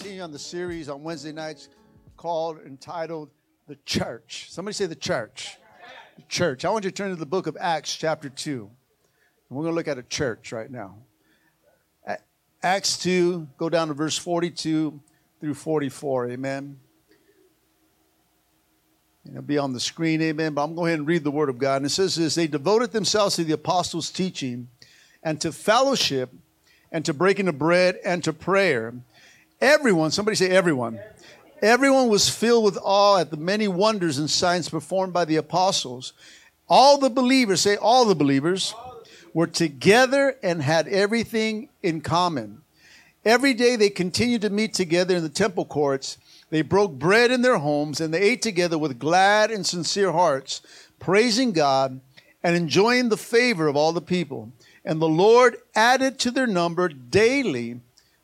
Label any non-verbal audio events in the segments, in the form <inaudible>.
Continue on the series on Wednesday nights called, entitled, The Church. Somebody say the church. The church. I want you to turn to the book of Acts, chapter 2. And we're going to look at a church right now. Acts 2, go down to verse 42 through 44. Amen. It'll be on the screen, amen. But I'm going to go ahead and read the word of God. And it says this They devoted themselves to the apostles' teaching and to fellowship and to breaking of bread and to prayer. Everyone, somebody say everyone. Everyone was filled with awe at the many wonders and signs performed by the apostles. All the believers, say all the believers, were together and had everything in common. Every day they continued to meet together in the temple courts. They broke bread in their homes and they ate together with glad and sincere hearts, praising God and enjoying the favor of all the people. And the Lord added to their number daily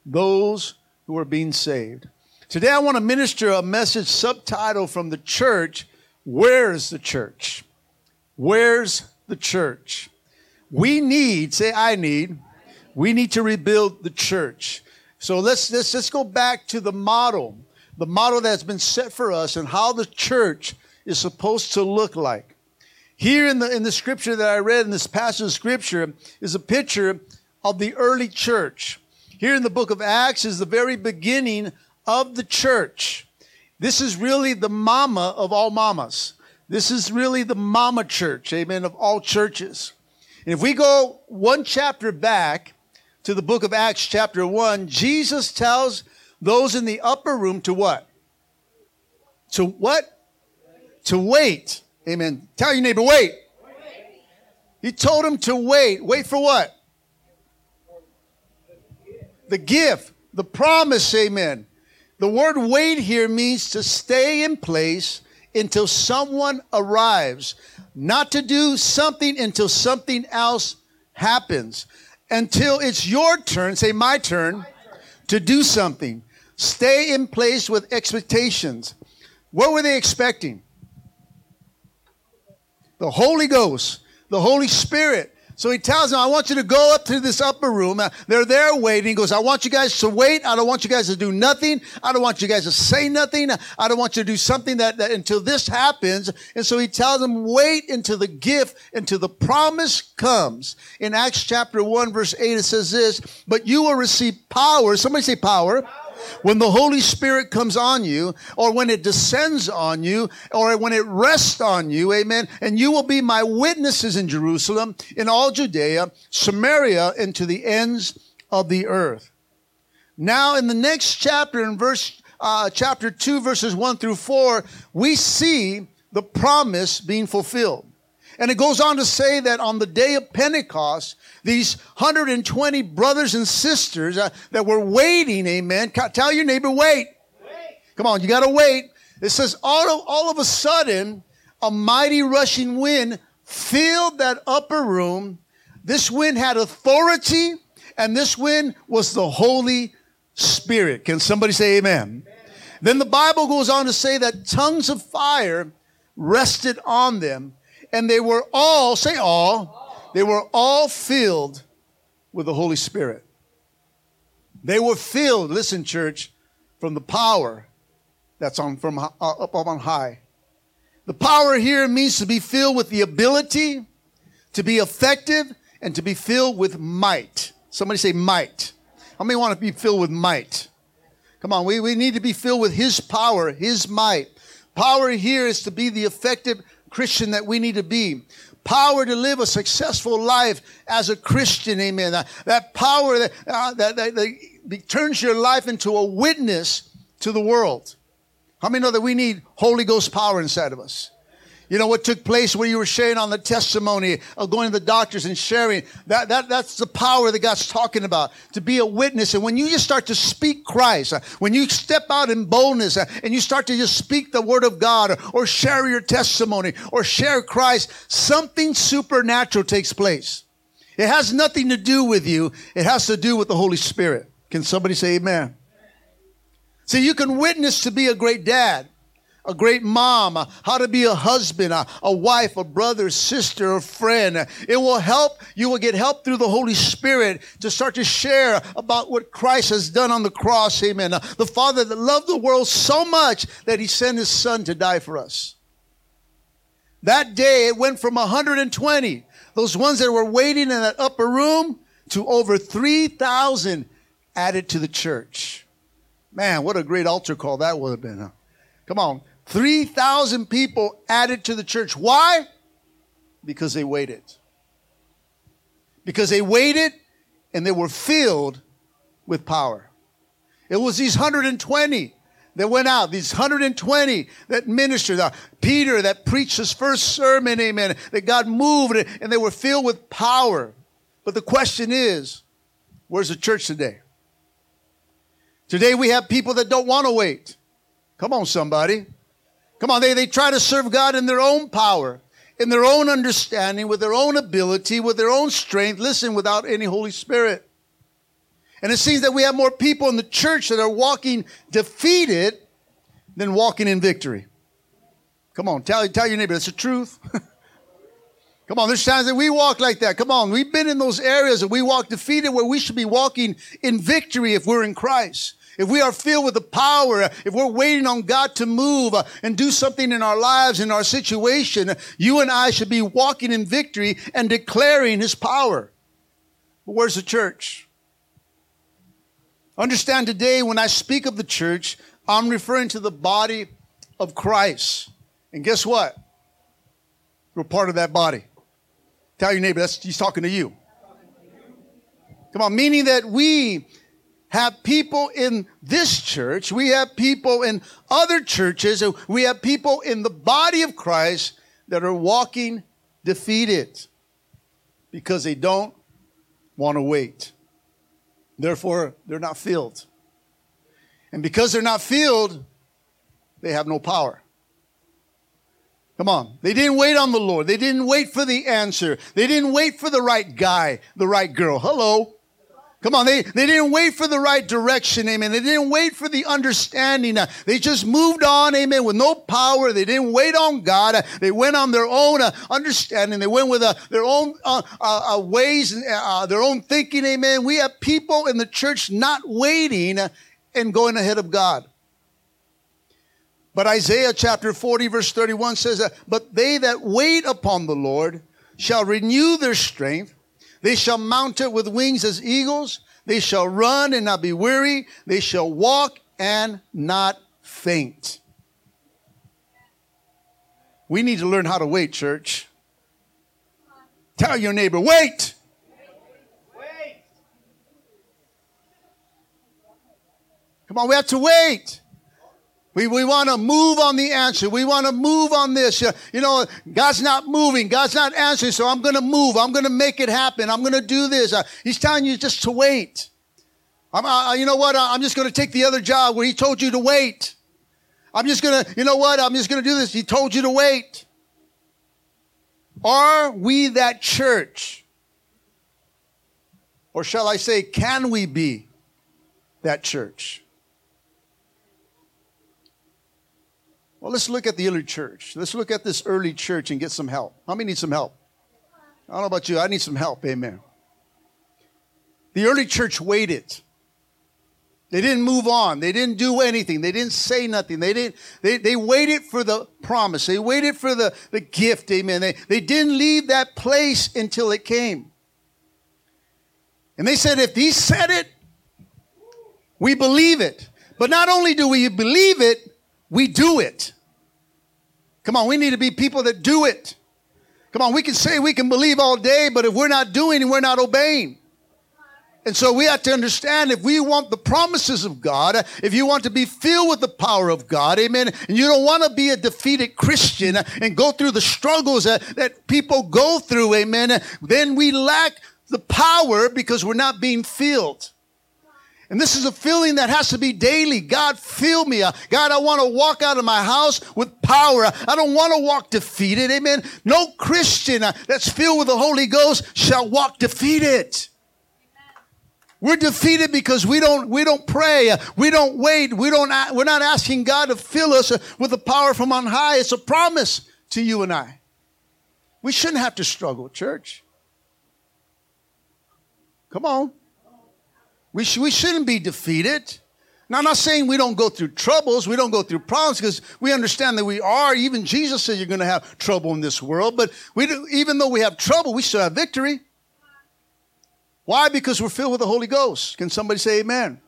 those who are being saved. Today, I want to minister a message subtitle from the church Where's the church? Where's the church? We need, say, I need, we need to rebuild the church. So let's, let's, let's go back to the model, the model that's been set for us and how the church is supposed to look like. Here in the, in the scripture that I read in this passage of scripture is a picture of the early church. Here in the book of Acts is the very beginning of the church. This is really the mama of all mamas. This is really the mama church, amen, of all churches. And if we go one chapter back to the book of Acts, chapter 1, Jesus tells those in the upper room to what? To what? To wait. Amen. Tell your neighbor, wait. He told them to wait. Wait for what? The gift, the promise, amen. The word wait here means to stay in place until someone arrives, not to do something until something else happens, until it's your turn, say my turn, to do something. Stay in place with expectations. What were they expecting? The Holy Ghost, the Holy Spirit, so he tells them, I want you to go up to this upper room. Uh, they're there waiting. He goes, I want you guys to wait. I don't want you guys to do nothing. I don't want you guys to say nothing. I don't want you to do something that, that until this happens. And so he tells them, wait until the gift, until the promise comes. In Acts chapter 1, verse 8, it says this, but you will receive power. Somebody say power. power when the Holy Spirit comes on you, or when it descends on you, or when it rests on you, amen, and you will be my witnesses in Jerusalem, in all Judea, Samaria, and to the ends of the earth. Now, in the next chapter, in verse uh, chapter 2, verses 1 through 4, we see the promise being fulfilled. And it goes on to say that on the day of Pentecost, these 120 brothers and sisters uh, that were waiting, amen. Tell your neighbor, wait. wait. Come on, you got to wait. It says, all of, all of a sudden, a mighty rushing wind filled that upper room. This wind had authority, and this wind was the Holy Spirit. Can somebody say amen? amen? Then the Bible goes on to say that tongues of fire rested on them and they were all, say all, they were all filled with the Holy Spirit. They were filled, listen, church, from the power that's on from uh, up on high. The power here means to be filled with the ability, to be effective, and to be filled with might. Somebody say might. How many want to be filled with might? Come on, we, we need to be filled with His power, His might. Power here is to be the effective Christian that we need to be. Power to live a successful life as a Christian, amen. That, that power that, uh, that, that, that turns your life into a witness to the world. How many know that we need Holy Ghost power inside of us? You know what took place where you were sharing on the testimony of going to the doctors and sharing. That, that, that's the power that God's talking about, to be a witness. And when you just start to speak Christ, uh, when you step out in boldness uh, and you start to just speak the word of God or, or share your testimony or share Christ, something supernatural takes place. It has nothing to do with you. It has to do with the Holy Spirit. Can somebody say amen? See, you can witness to be a great dad a great mom, how to be a husband, a, wife, a brother, sister, a friend. It will help. You will get help through the Holy Spirit to start to share about what Christ has done on the cross. Amen. The Father that loved the world so much that he sent his son to die for us. That day it went from 120, those ones that were waiting in that upper room, to over 3,000 added to the church. Man, what a great altar call that would have been. Huh? Come on. 3,000 people added to the church. Why? Because they waited. Because they waited and they were filled with power. It was these 120 that went out, these 120 that ministered. Uh, Peter that preached his first sermon, amen, that God moved and they were filled with power. But the question is, where's the church today? Today we have people that don't want to wait. Come on, somebody. Come on, they, they try to serve God in their own power, in their own understanding, with their own ability, with their own strength. Listen, without any Holy Spirit. And it seems that we have more people in the church that are walking defeated than walking in victory. Come on, tell, tell your neighbor, that's the truth. <laughs> Come on, there's times that we walk like that. Come on, we've been in those areas that we walk defeated where we should be walking in victory if we're in Christ if we are filled with the power, if we're waiting on God to move uh, and do something in our lives, in our situation, you and I should be walking in victory and declaring his power. But where's the church? Understand today when I speak of the church, I'm referring to the body of Christ. And guess what? We're part of that body. Tell your neighbor, that's, he's talking to you. Come on, meaning that we have people in this church, we have people in other churches, we have people in the body of Christ that are walking defeated because they don't want to wait. Therefore, they're not filled. And because they're not filled, they have no power. Come on. They didn't wait on the Lord. They didn't wait for the answer. They didn't wait for the right guy, the right girl. Hello. Come on, they, they didn't wait for the right direction, amen. They didn't wait for the understanding. Uh, they just moved on, amen, with no power. They didn't wait on God. Uh, they went on their own uh, understanding. They went with uh, their own uh, uh, ways and their own thinking, amen. We have people in the church not waiting and going ahead of God. But Isaiah chapter 40, verse 31 says, But they that wait upon the Lord shall renew their strength. They shall mount it with wings as eagles. They shall run and not be weary. They shall walk and not faint. We need to learn how to wait, church. Tell your neighbor, wait. Wait. Come on, we have to wait. We, we want to move on the answer. We want to move on this. You know, God's not moving. God's not answering. So I'm going to move. I'm going to make it happen. I'm going to do this. Uh, he's telling you just to wait. I'm, uh, you know what? I'm just going to take the other job where he told you to wait. I'm just going to, you know what? I'm just going to do this. He told you to wait. Are we that church? Or shall I say, can we be that church? Well, let's look at the early church. Let's look at this early church and get some help. How many need some help? I don't know about you. I need some help. Amen. The early church waited. They didn't move on. They didn't do anything. They didn't say nothing. They didn't, they, they waited for the promise. They waited for the, the gift. Amen. They, they didn't leave that place until it came. And they said, if he said it, we believe it. But not only do we believe it, we do it. Come on, we need to be people that do it. Come on, we can say we can believe all day, but if we're not doing we're not obeying. And so we have to understand if we want the promises of God, if you want to be filled with the power of God, amen, and you don't want to be a defeated Christian and go through the struggles that, that people go through, amen, then we lack the power because we're not being filled. And this is a feeling that has to be daily. God, fill me. God, I want to walk out of my house with power. I don't want to walk defeated. Amen. No Christian uh, that's filled with the Holy Ghost shall walk defeated. We're defeated because we don't, we don't pray. Uh, we don't wait. We don't, we're not asking God to fill us uh, with the power from on high. It's a promise to you and I. We shouldn't have to struggle, church. Come on. We, sh- we shouldn't be defeated. Now, I'm not saying we don't go through troubles, we don't go through problems because we understand that we are. Even Jesus said you're going to have trouble in this world, but we do, even though we have trouble, we still have victory. Why? Because we're filled with the Holy Ghost. Can somebody say amen? amen?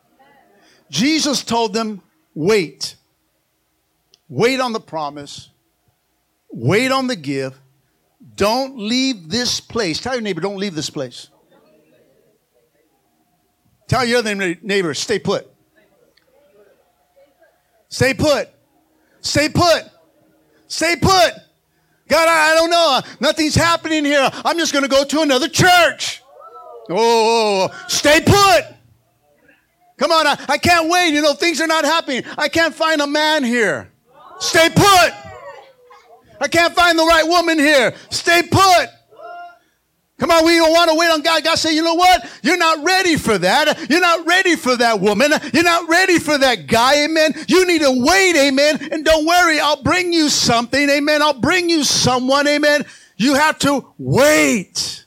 Jesus told them, wait. Wait on the promise. Wait on the give. Don't leave this place. Tell your neighbor, don't leave this place. Tell your other neighbor, stay put. Stay put. Stay put. Stay put. God, I, don't know. Nothing's happening here. I'm just going to go to another church. Oh, oh, oh, oh, stay put. Come on, I, I can't wait. You know, things are not happening. I can't find a man here. Stay put. I can't find the right woman here. Stay put. Come on, we don't want to wait on God. God say, you know what? You're not ready for that. You're not ready for that woman. You're not ready for that guy. Amen. You need to wait. Amen. And don't worry. I'll bring you something. Amen. I'll bring you someone. Amen. You have to wait.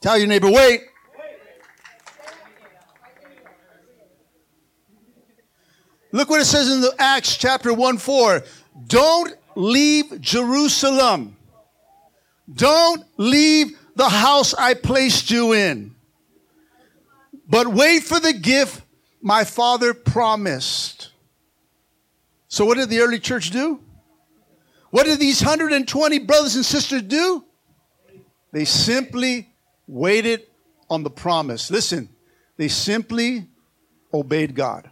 Tell your neighbor, wait. Look what it says in the Acts chapter 1 4. Don't leave Jerusalem. Don't leave the house I placed you in. But wait for the gift my father promised. So, what did the early church do? What did these 120 brothers and sisters do? They simply waited on the promise. Listen, they simply obeyed God.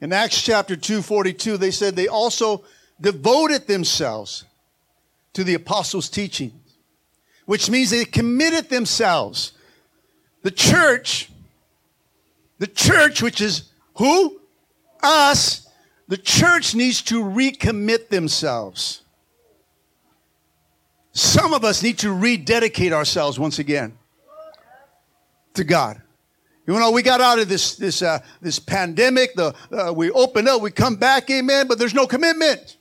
In Acts chapter 2:42 they said they also devoted themselves to the apostles' teaching, which means they committed themselves. The church, the church which is who? Us, the church needs to recommit themselves. Some of us need to rededicate ourselves once again to God. You know, we got out of this this uh, this pandemic. The uh, we open up, we come back, amen. But there's no commitment.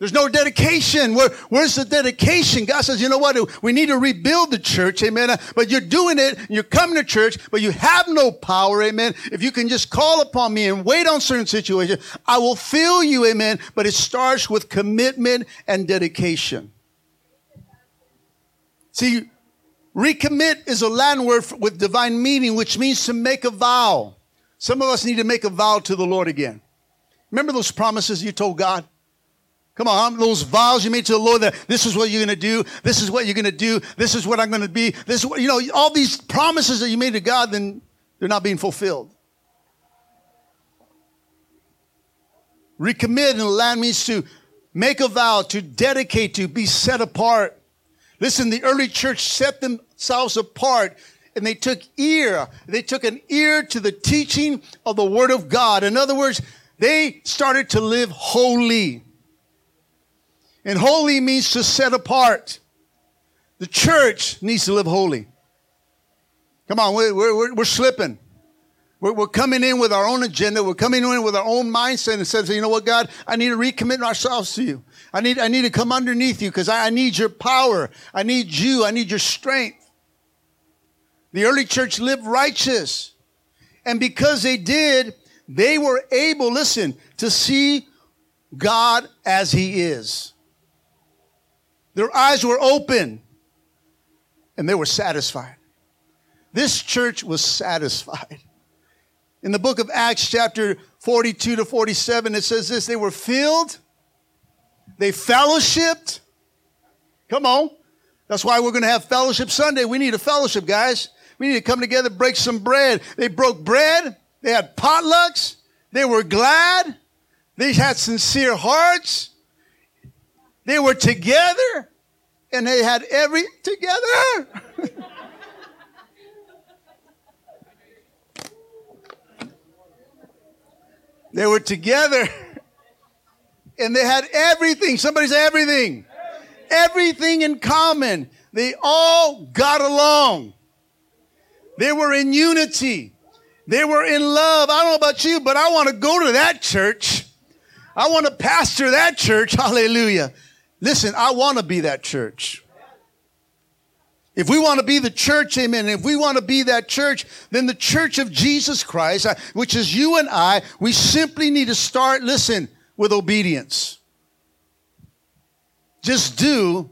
There's no dedication. Where, where's the dedication? God says, you know what? We need to rebuild the church, amen. Uh, but you're doing it, you're coming to church, but you have no power, amen. If you can just call upon me and wait on certain situations, I will fill you, amen. But it starts with commitment and dedication. See, recommit is a Latin word with divine meaning, which means to make a vow. Some of us need to make a vow to the Lord again. Remember those promises you told God? Come on, those vows you made to the Lord that this is what you're going to do, this is what you're going to do, this is what I'm going to be, this is what, you know, all these promises that you made to God, then they're not being fulfilled. Recommit in the Latin means to make a vow, to dedicate, to be set apart. Listen, the early church set themselves apart and they took ear. They took an ear to the teaching of the word of God. In other words, they started to live holy. And holy means to set apart. The church needs to live holy. Come on, we're, we're, we're slipping. We're, we're, coming in with our own agenda. We're coming in with our own mindset and says, you know what, God, I need to recommit ourselves to you. I need, I need to come underneath you because I, I need your power. I need you. I need your strength. The early church lived righteous. And because they did, they were able, listen, to see God as he is. Their eyes were open and they were satisfied. This church was satisfied. In the book of Acts, chapter 42 to 47, it says this they were filled, they fellowshipped. Come on. That's why we're going to have fellowship Sunday. We need a fellowship, guys. We need to come together, break some bread. They broke bread. They had potlucks. They were glad. They had sincere hearts. They were together and they had every together. they were together and they had everything. Somebody say everything. Everything in common. They all got along. They were in unity. They were in love. I don't know about you, but I want to go to that church. I want to pastor that church. Hallelujah. Listen, I want to be that church. If we want to be the church, amen, if we want to be that church, then the church of Jesus Christ, which is you and I, we simply need to start, listen, with obedience. Just do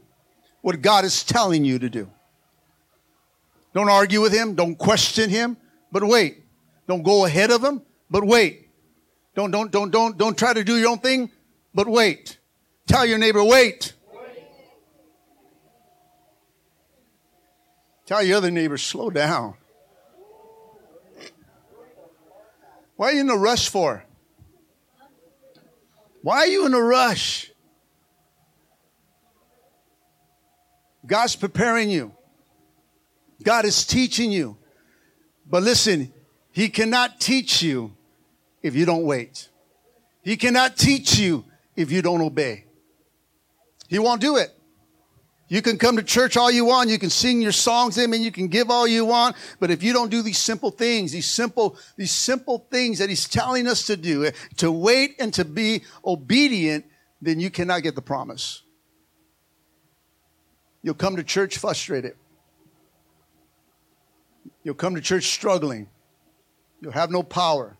what God is telling you to do. Don't argue with Him, don't question Him, but wait. Don't go ahead of Him, but wait. Don't, don't, don't, don't, don't try to do your own thing, but wait. Tell your neighbor, wait. Tell your other neighbor, slow down. Why are you in a rush for? Why are you in a rush? God's preparing you. God is teaching you. But listen, He cannot teach you if you don't wait. He cannot teach you if you don't obey. He won't do it. You can come to church all you want. You can sing your songs, in, amen. You can give all you want. But if you don't do these simple things, these simple, these simple things that he's telling us to do, eh, to wait and to be obedient, then you cannot get the promise. You'll come to church frustrated. You'll come to church struggling. You'll have no power.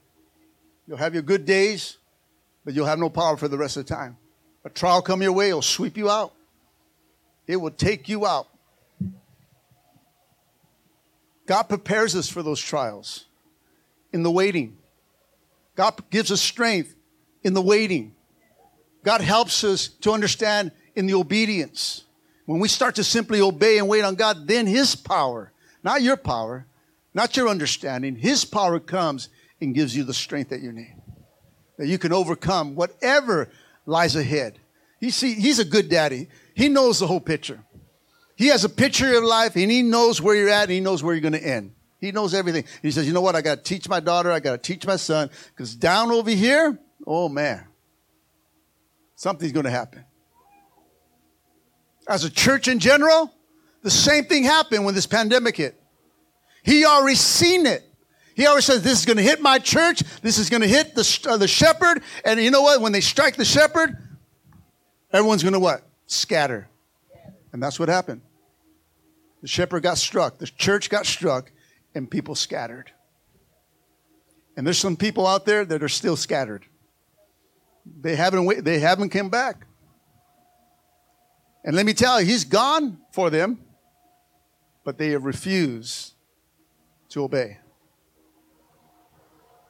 You'll have your good days, but you'll have no power for the rest of the time. A trial come your way, it'll sweep you out. It will take you out. God prepares us for those trials in the waiting. God gives us strength in the waiting. God helps us to understand in the obedience. When we start to simply obey and wait on God, then His power, not your power, not your understanding, His power comes and gives you the strength that you need. That you can overcome whatever lies ahead. You see, He's a good daddy. He knows the whole picture. He has a picture of life and he knows where you're at and he knows where you're going to end. He knows everything. He says, you know what? I got to teach my daughter. I got to teach my son because down over here, oh man, something's going to happen. As a church in general, the same thing happened when this pandemic hit. He already seen it. He always says, this is going to hit my church. This is going to hit the, uh, the shepherd. And you know what? When they strike the shepherd, everyone's going to what? scatter. And that's what happened. The shepherd got struck, the church got struck, and people scattered. And there's some people out there that are still scattered. They haven't they haven't come back. And let me tell you, he's gone for them, but they have refused to obey.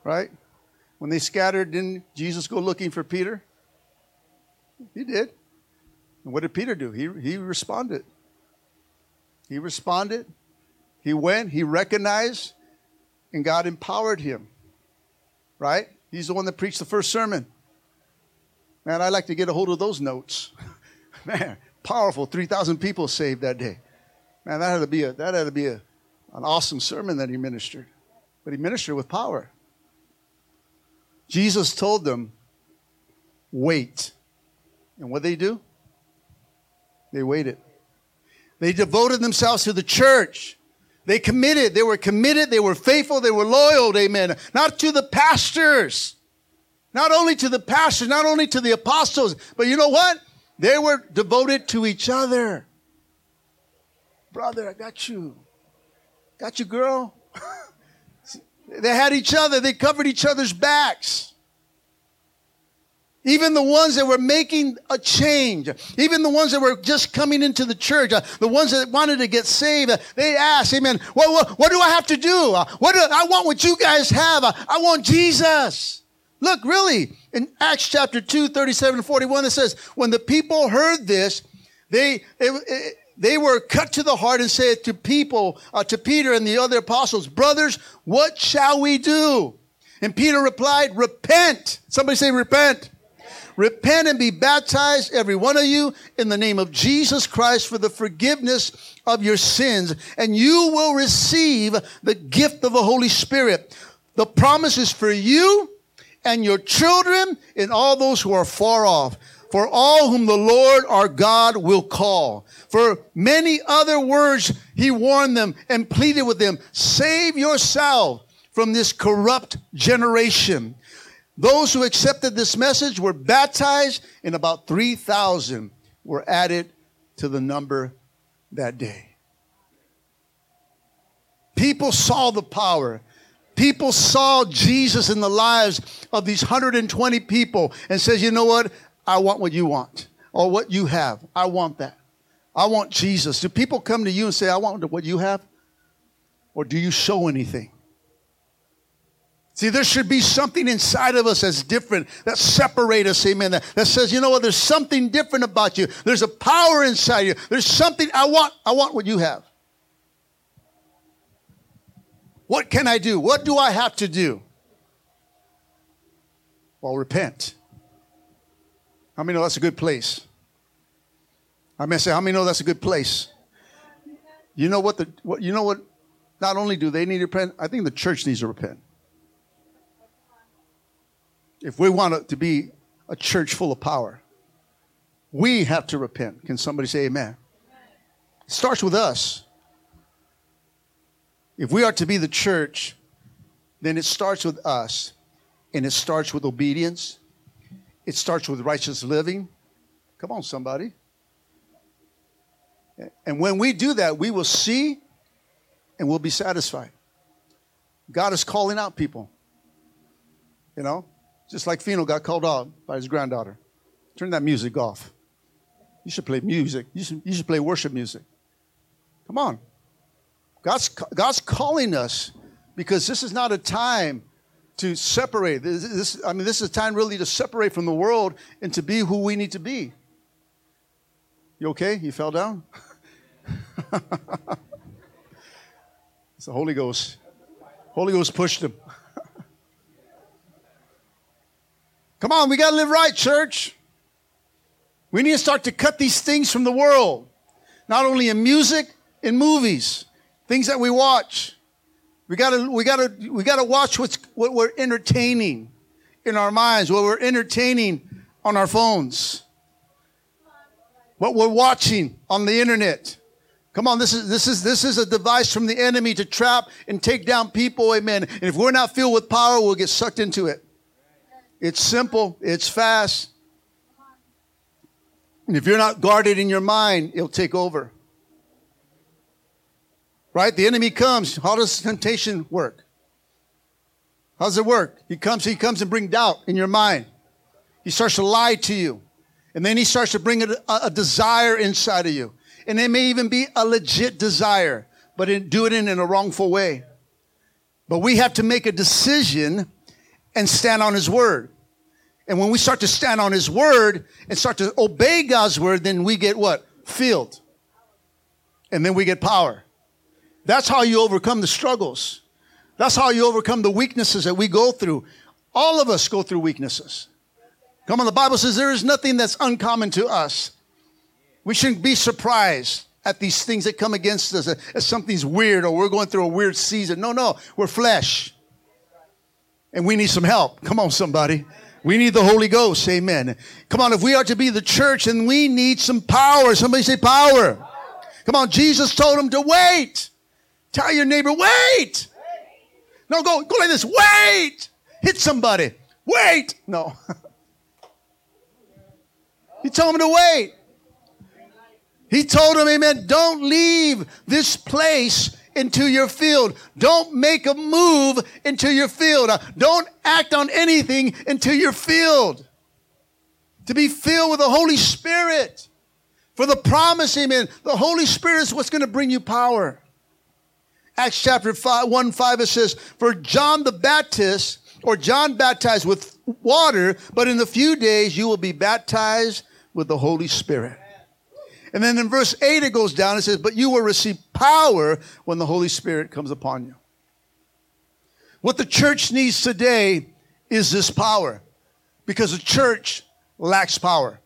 Right? When they scattered, didn't Jesus go looking for Peter? He did. And what did Peter do? He, he responded. He responded. He went, he recognized, and God empowered him. Right? He's the one that preached the first sermon. Man, I like to get a hold of those notes. <laughs> Man, powerful. 3,000 people saved that day. Man, that had to be, a, that had to be a, an awesome sermon that he ministered. But he ministered with power. Jesus told them, wait. And what they do? They waited. They devoted themselves to the church. They committed. They were committed. They were faithful. They were loyal. Amen. Not to the pastors. Not only to the pastors, not only to the apostles, but you know what? They were devoted to each other. Brother, I got you. Got you, girl. <laughs> they had each other. They covered each other's backs. Even the ones that were making a change, even the ones that were just coming into the church, uh, the ones that wanted to get saved, uh, they asked, Amen, what, what, what, do I have to do? Uh, what do, I want what you guys have. Uh, I want Jesus. Look, really, in Acts chapter 2, 37 and 41, it says, when the people heard this, they, it, they were cut to the heart and said to people, uh, to Peter and the other apostles, brothers, what shall we do? And Peter replied, repent. Somebody say repent. Repent and be baptized, every one of you, in the name of Jesus Christ for the forgiveness of your sins, and you will receive the gift of the Holy Spirit. The promise is for you and your children and all those who are far off for all whom the Lord our God will call. For many other words he warned them and pleaded with them, save yourself from this corrupt generation. Those who accepted this message were baptized and about 3,000 were added to the number that day. People saw the power. People saw Jesus in the lives of these 120 people and says, you know what? I want what you want or what you have. I want that. I want Jesus. Do people come to you and say, I want what you have? Or do you show anything? See, there should be something inside of us that's different, that separate us, amen, that, that says, you know what, there's something different about you. There's a power inside you. There's something, I want, I want what you have. What can I do? What do I have to do? Well, repent. How many know that's a good place? I may say, how many know that's a good place? You know what the what you know what not only do they need to repent, I think the church needs to repent. If we want to be a church full of power, we have to repent. Can somebody say amen? It starts with us. If we are to be the church, then it starts with us. And it starts with obedience. It starts with righteous living. Come on, somebody. And when we do that, we will see and we'll be satisfied. God is calling out people. You know, just like Fino got called out by his granddaughter. Turn that music off. You should play music. You should, you should play worship music. Come on. God's, God's calling us because this is not a time to separate. This, this, I mean, this is a time really to separate from the world and to be who we need to be. You okay? You fell down? <laughs> it's the Holy Ghost. Holy Ghost pushed him. <laughs> Come on, we got to live right, church. We need to start to cut these things from the world, not only in music, in movies, things that we watch. We gotta, we gotta, we gotta watch what's, what we're entertaining in our minds, what we're entertaining on our phones, what we're watching on the internet. Come on, this is, this is, this is a device from the enemy to trap and take down people, amen. And if we're not filled with power, we'll get sucked into it. It's simple, it's fast. And if you're not guarded in your mind, it'll take over. Right? The enemy comes. How does temptation work? How does it work? He comes, he comes and bring doubt in your mind. He starts to lie to you. And then he starts to bring a, a desire inside of you. And it may even be a legit desire, but in, do it in, in a wrongful way. But we have to make a decision and stand on his word. And when we start to stand on his word and start to obey God's word, then we get what? Filled. And then we get power. That's how you overcome the struggles. That's how you overcome the weaknesses that we go through. All of us go through weaknesses. Come on, the Bible says there is nothing that's uncommon to us. We shouldn't be surprised at these things that come against us as something's weird or we're going through a weird season. No, no, we're flesh. And we need some help. Come on, somebody. We need the Holy Ghost. Amen. Come on, if we are to be the church, and we need some power. Somebody say power. Come on, Jesus told him to wait. Tell your neighbor, wait. No, go, go like this. Wait. Hit somebody. Wait. No. <laughs> he told him to wait. He told him, amen, don't leave this place into your field. Don't make a move into your field. Don't act on anything into your field. To be filled with the Holy Spirit. For the promise, amen, the Holy Spirit is what's going to bring you power. Acts chapter 5, 1 5, it says, For John the Baptist, or John baptized with water, but in a few days you will be baptized with the Holy Spirit. And then in verse 8 it goes down, it says, But you will receive power when the Holy Spirit comes upon you. What the church needs today is this power because the church lacks power.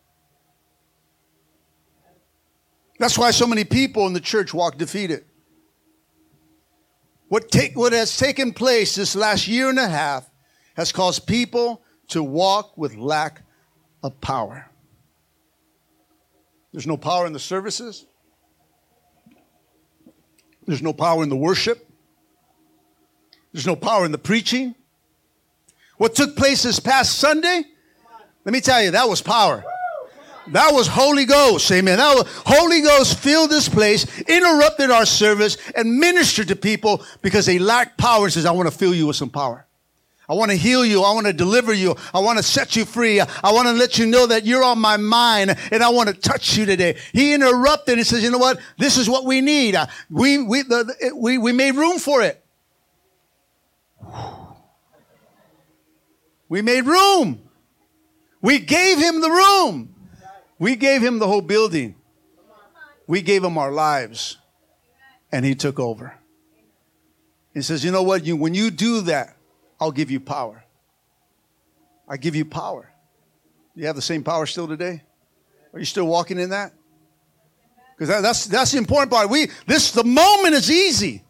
That's why so many people in the church walk defeated. What, take, what has taken place this last year and a half has caused people to walk with lack of power. There's no power in the services. There's no power in the worship. There's no power in the preaching. What took place this past Sunday, let me tell you, that was power. That was Holy Ghost. Amen. That was, Holy Ghost filled this place, interrupted our service, and ministered to people because they lacked power and says, I want to fill you with some power. I want to heal you. I want to deliver you. I want to set you free. I want to let you know that you're on my mind and I want to touch you today. He interrupted and says, you know what? This is what we need. Uh, we, we, the, we, we made room for it. We made room. We gave him the room. We gave him the whole building. We gave him our lives. And he took over. He says, you know what? You, when you do that, I'll give you power. I give you power. You have the same power still today? Are you still walking in that? Because that, that's that's the important part. We this the moment is easy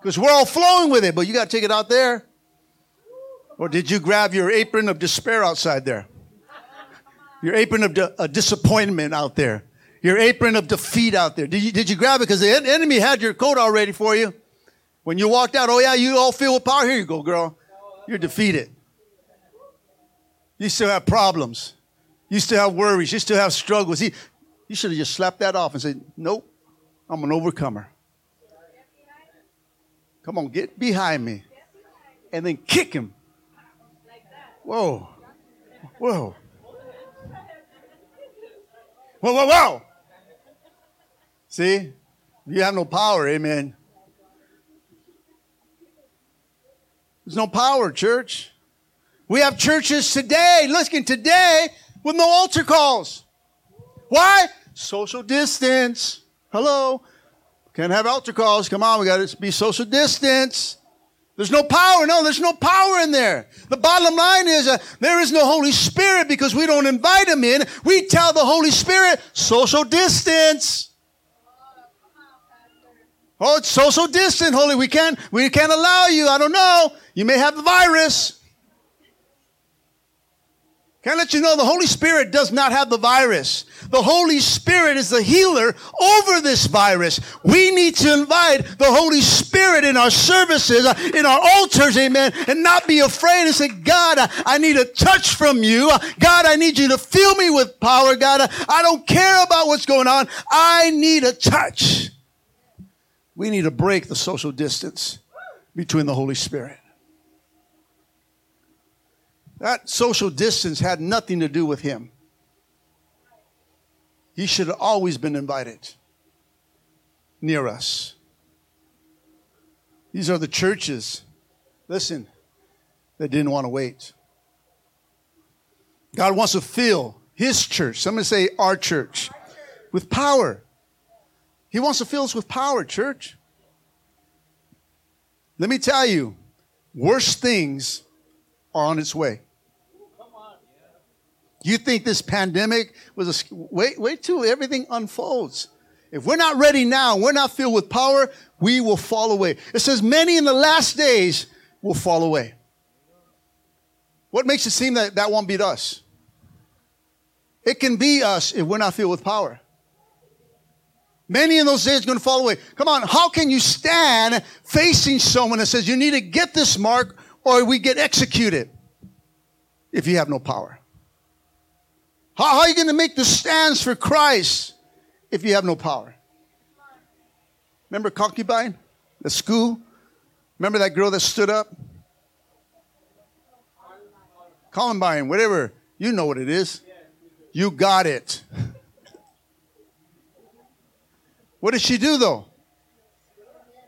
because we're all flowing with it, but you got to take it out there. Or did you grab your apron of despair outside there? Your apron of di- disappointment out there. Your apron of defeat out there. Did you, did you grab it? Because the enemy had your coat all ready for you. When you walked out, oh yeah, you all feel with power. Here you go, girl. You're defeated. You still have problems. You still have worries. You still have struggles. He, you should have just slapped that off and said, Nope, I'm an overcomer. Come on, get behind me. And then kick him. Whoa. Whoa. Whoa, whoa, whoa. See? You have no power, amen. There's no power, church. We have churches today, listen, today, with no altar calls. Why? Social distance. Hello. Can't have altar calls. Come on, we got to be social distance. There's no power. No, there's no power in there. The bottom line is uh, there is no Holy Spirit because we don't invite him in. We tell the Holy Spirit, social distance. Oh, it's social distant, holy. We can't, we can't allow you. I don't know. You may have the virus. Can I let you know the Holy Spirit does not have the virus? The Holy Spirit is the healer over this virus. We need to invite the Holy Spirit in our services, uh, in our altars, amen, and not be afraid and say, God, I need a touch from you. God, I need you to fill me with power. God, I don't care about what's going on. I need a touch. We need to break the social distance between the Holy Spirit. That social distance had nothing to do with him. He should have always been invited near us. These are the churches, listen, that didn't want to wait. God wants to fill his church, somebody say our church, with power. He wants to fill us with power, church. Let me tell you, worse things are on its way. You think this pandemic was a wait, wait till everything unfolds. If we're not ready now, we're not filled with power, we will fall away. It says many in the last days will fall away. What makes it seem that that won't be us? It can be us if we're not filled with power. Many in those days are going to fall away. Come on, how can you stand facing someone that says you need to get this mark or we get executed if you have no power? How, how are you going to make the stands for Christ if you have no power? Remember concubine, the school? Remember that girl that stood up? Columbine, whatever. You know what it is. You got it. <laughs> What did she do though?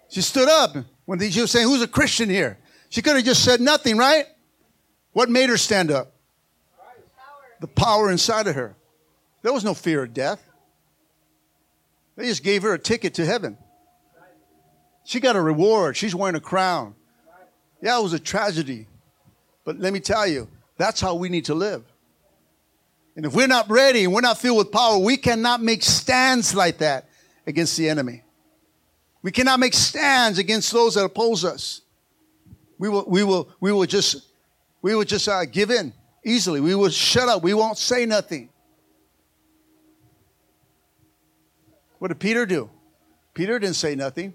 She stood up when she was saying, Who's a Christian here? She could have just said nothing, right? What made her stand up? The power inside of her. There was no fear of death. They just gave her a ticket to heaven. She got a reward. She's wearing a crown. Yeah, it was a tragedy. But let me tell you, that's how we need to live. And if we're not ready and we're not filled with power, we cannot make stands like that against the enemy. We cannot make stands against those that oppose us. We will, we will, we will just, we will just uh, give in easily. We will shut up. We won't say nothing. What did Peter do? Peter didn't say nothing.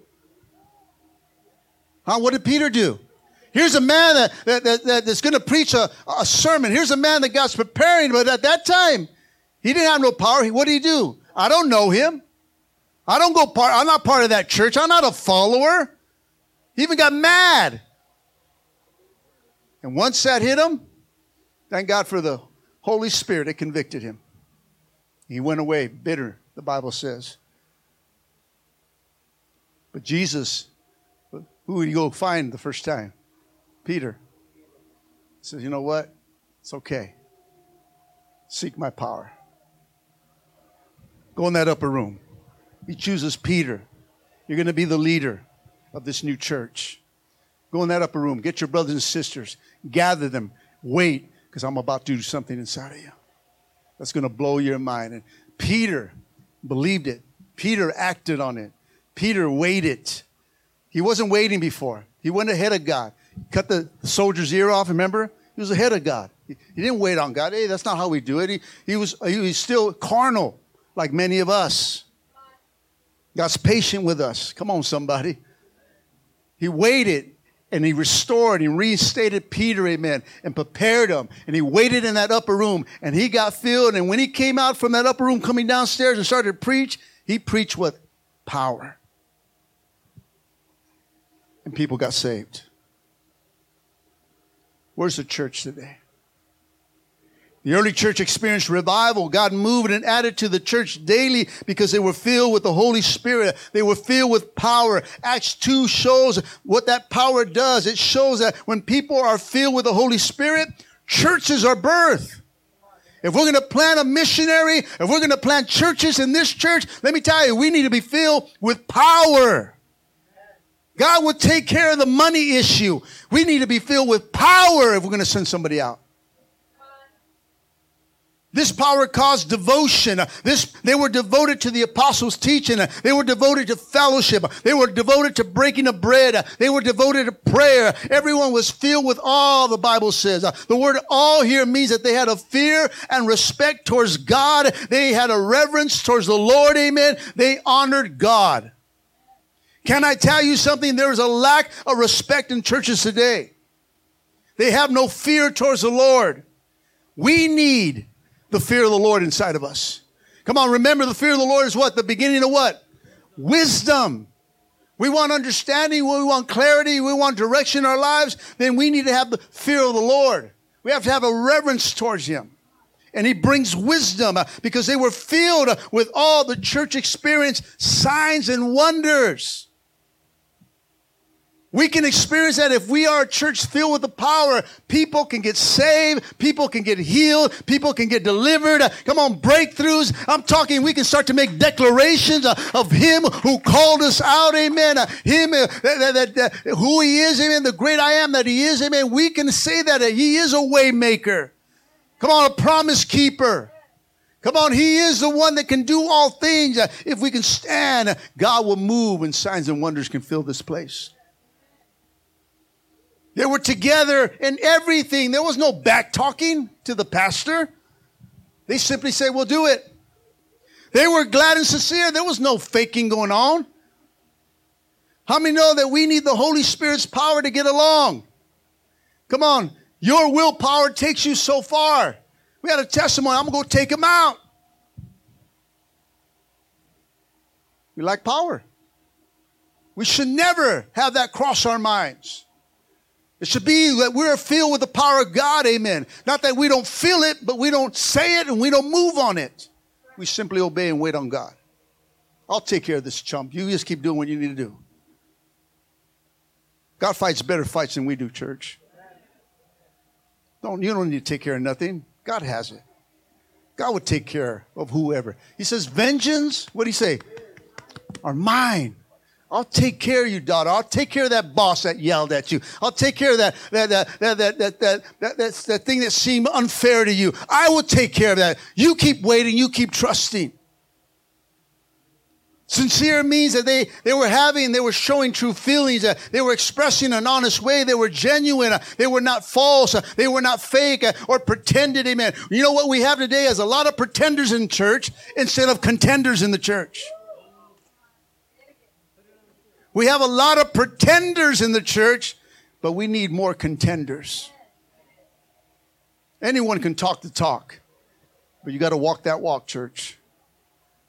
Huh? What did Peter do? Here's a man that, that, that that's going to preach a, a sermon. Here's a man that God's preparing, but at that time, he didn't have no power. What did he do? I don't know him. I don't go part, I'm not part of that church. I'm not a follower. He even got mad. And once that hit him, thank God for the Holy Spirit that convicted him. He went away bitter, the Bible says. But Jesus, who would he go find the first time? Peter. He says, You know what? It's okay. Seek my power. Go in that upper room. He chooses Peter. You're going to be the leader of this new church. Go in that upper room. Get your brothers and sisters. Gather them. Wait, because I'm about to do something inside of you. That's going to blow your mind. And Peter believed it. Peter acted on it. Peter waited. He wasn't waiting before. He went ahead of God. Cut the soldier's ear off, remember? He was ahead of God. He, he didn't wait on God. Hey, that's not how we do it. He, he, was, he still carnal, like many of us. God's patient with us. Come on, somebody. He waited and he restored and reinstated Peter, amen, and prepared him. And he waited in that upper room and he got filled. And when he came out from that upper room, coming downstairs and started to preach, he preached with power. And people got saved. Where's the church today? The early church experienced revival. God moved and added to the church daily because they were filled with the Holy Spirit. They were filled with power. Acts 2 shows what that power does. It shows that when people are filled with the Holy Spirit, churches are birthed. If we're going to plant a missionary, if we're going to plant churches in this church, let me tell you, we need to be filled with power. God will take care of the money issue. We need to be filled with power if we're going to send somebody out. This power caused devotion. This, they were devoted to the apostles' teaching. They were devoted to fellowship. They were devoted to breaking of bread. They were devoted to prayer. Everyone was filled with awe, the Bible says. Uh, the word all here means that they had a fear and respect towards God. They had a reverence towards the Lord. Amen. They honored God. Can I tell you something? There is a lack of respect in churches today. They have no fear towards the Lord. We need the fear of the Lord inside of us. Come on, remember the fear of the Lord is what? The beginning of what? Wisdom. We want understanding, we want clarity, we want direction in our lives, then we need to have the fear of the Lord. We have to have a reverence towards Him. And He brings wisdom uh, because they were filled uh, with all the church experience, signs and wonders. We can experience that if we are a church filled with the power. People can get saved. People can get healed. People can get delivered. Come on, breakthroughs. I'm talking, we can start to make declarations of Him who called us out. Amen. Him, uh, that, that, who He is. Amen. The great I am that He is. Amen. We can say that He is a waymaker. Come on, a promise keeper. Come on, He is the one that can do all things. If we can stand, God will move and signs and wonders can fill this place. They were together in everything. There was no back talking to the pastor. They simply said, We'll do it. They were glad and sincere. There was no faking going on. How many know that we need the Holy Spirit's power to get along? Come on. Your willpower takes you so far. We had a testimony. I'm going to go take him out. We like power. We should never have that cross our minds. It should be that we're filled with the power of God, amen. Not that we don't feel it, but we don't say it and we don't move on it. We simply obey and wait on God. I'll take care of this chump. You just keep doing what you need to do. God fights better fights than we do, church. Don't, you don't need to take care of nothing. God has it. God would take care of whoever. He says, Vengeance, what do he say? are mine. I'll take care of you, daughter. I'll take care of that boss that yelled at you. I'll take care of that that that that that that that, that, that, that thing that seemed unfair to you. I will take care of that. You keep waiting. You keep trusting. Sincere means that they, they were having, they were showing true feelings, uh, they were expressing an honest way, they were genuine, uh, they were not false, uh, they were not fake or pretended, amen. You know what we have today is a lot of pretenders in church instead of contenders in the church. We have a lot of pretenders in the church, but we need more contenders. Anyone can talk the talk, but you got to walk that walk, church.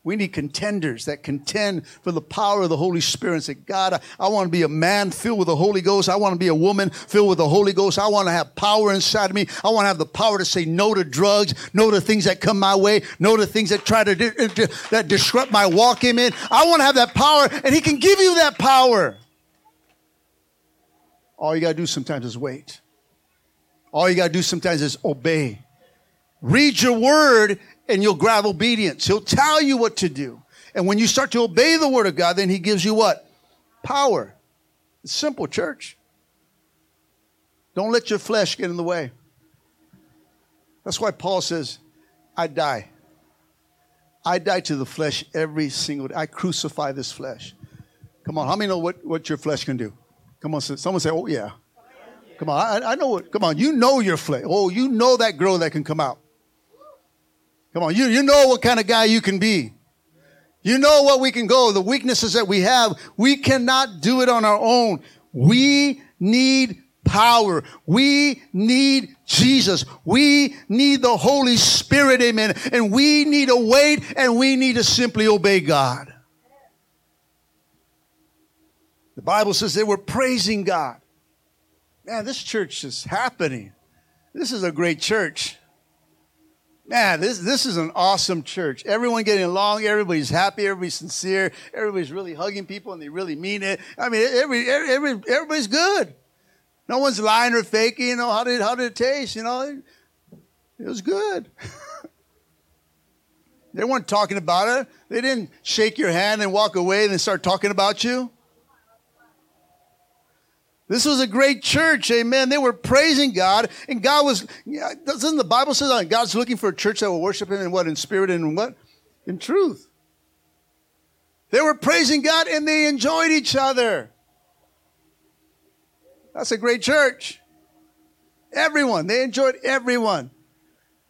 We need contenders that contend for the power of the Holy Spirit and say, God, I, I want to be a man filled with the Holy Ghost. I want to be a woman filled with the Holy Ghost. I want to have power inside of me. I want to have the power to say no to drugs, no to things that come my way, no to things that try to that disrupt my walk. Amen. I want to have that power, and He can give you that power. All you got to do sometimes is wait. All you got to do sometimes is obey. Read your word and you'll grab obedience. He'll tell you what to do. And when you start to obey the word of God, then he gives you what? Power. It's simple, church. Don't let your flesh get in the way. That's why Paul says, I die. I die to the flesh every single day. I crucify this flesh. Come on, how many know what, what your flesh can do? Come on, someone say, oh yeah. Come on, I, I know what, come on, you know your flesh. Oh, you know that girl that can come out. Come on, you, you know what kind of guy you can be. You know what we can go, the weaknesses that we have. We cannot do it on our own. We need power. We need Jesus. We need the Holy Spirit, amen. And we need to wait and we need to simply obey God. The Bible says they were praising God. Man, this church is happening. This is a great church. Man, this, this is an awesome church. Everyone getting along, everybody's happy, everybody's sincere, everybody's really hugging people and they really mean it. I mean, every, every, everybody's good. No one's lying or faking. You know, how did, how did it taste? You know, it, it was good. <laughs> they weren't talking about it. They didn't shake your hand and walk away and then start talking about you. This was a great church, amen. They were praising God, and God was, doesn't the Bible say that God's looking for a church that will worship Him in what? In spirit and in what? In truth. They were praising God and they enjoyed each other. That's a great church. Everyone, they enjoyed everyone.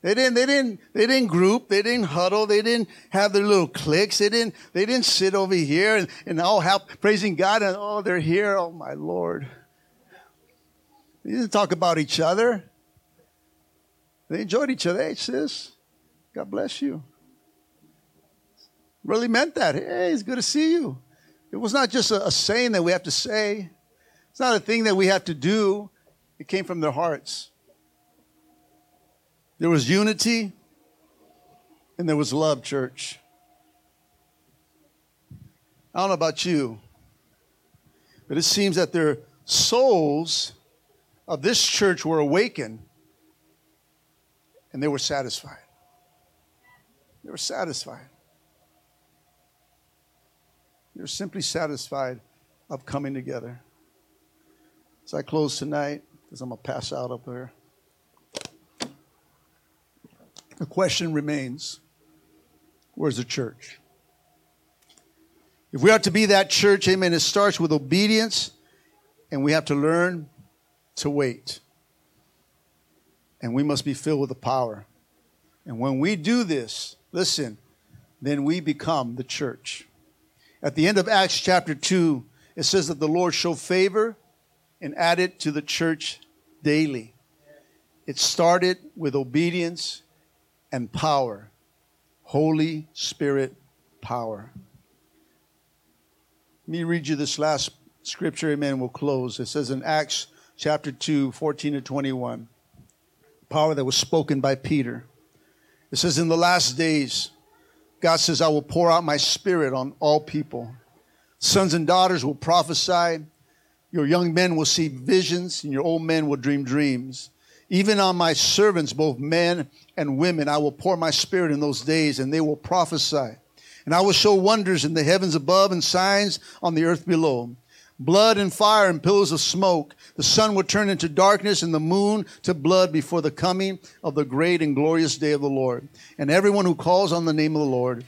They didn't, they didn't, they didn't group, they didn't huddle, they didn't have their little cliques, they didn't, they didn't sit over here and, and all help praising God and oh, they're here, oh my Lord. They didn't talk about each other. They enjoyed each other. Hey, sis, God bless you. Really meant that. Hey, it's good to see you. It was not just a, a saying that we have to say. It's not a thing that we have to do. It came from their hearts. There was unity and there was love, church. I don't know about you, but it seems that their souls of this church were awakened and they were satisfied. They were satisfied. They were simply satisfied of coming together. As I close tonight, because I'm going to pass out up there, the question remains where's the church? If we are to be that church, amen, it starts with obedience, and we have to learn to wait. And we must be filled with the power. And when we do this, listen, then we become the church. At the end of Acts chapter 2, it says that the Lord showed favor and added to the church daily. It started with obedience and power. Holy Spirit power. Let me read you this last scripture, amen. We'll close. It says in Acts chapter 2, 14 to 21. Power that was spoken by Peter. It says, In the last days, God says, I will pour out my spirit on all people. Sons and daughters will prophesy. Your young men will see visions, and your old men will dream dreams. Even on my servants, both men and women, I will pour my spirit in those days, and they will prophesy. And I will show wonders in the heavens above and signs on the earth below blood and fire and pillars of smoke. The sun will turn into darkness and the moon to blood before the coming of the great and glorious day of the Lord. And everyone who calls on the name of the Lord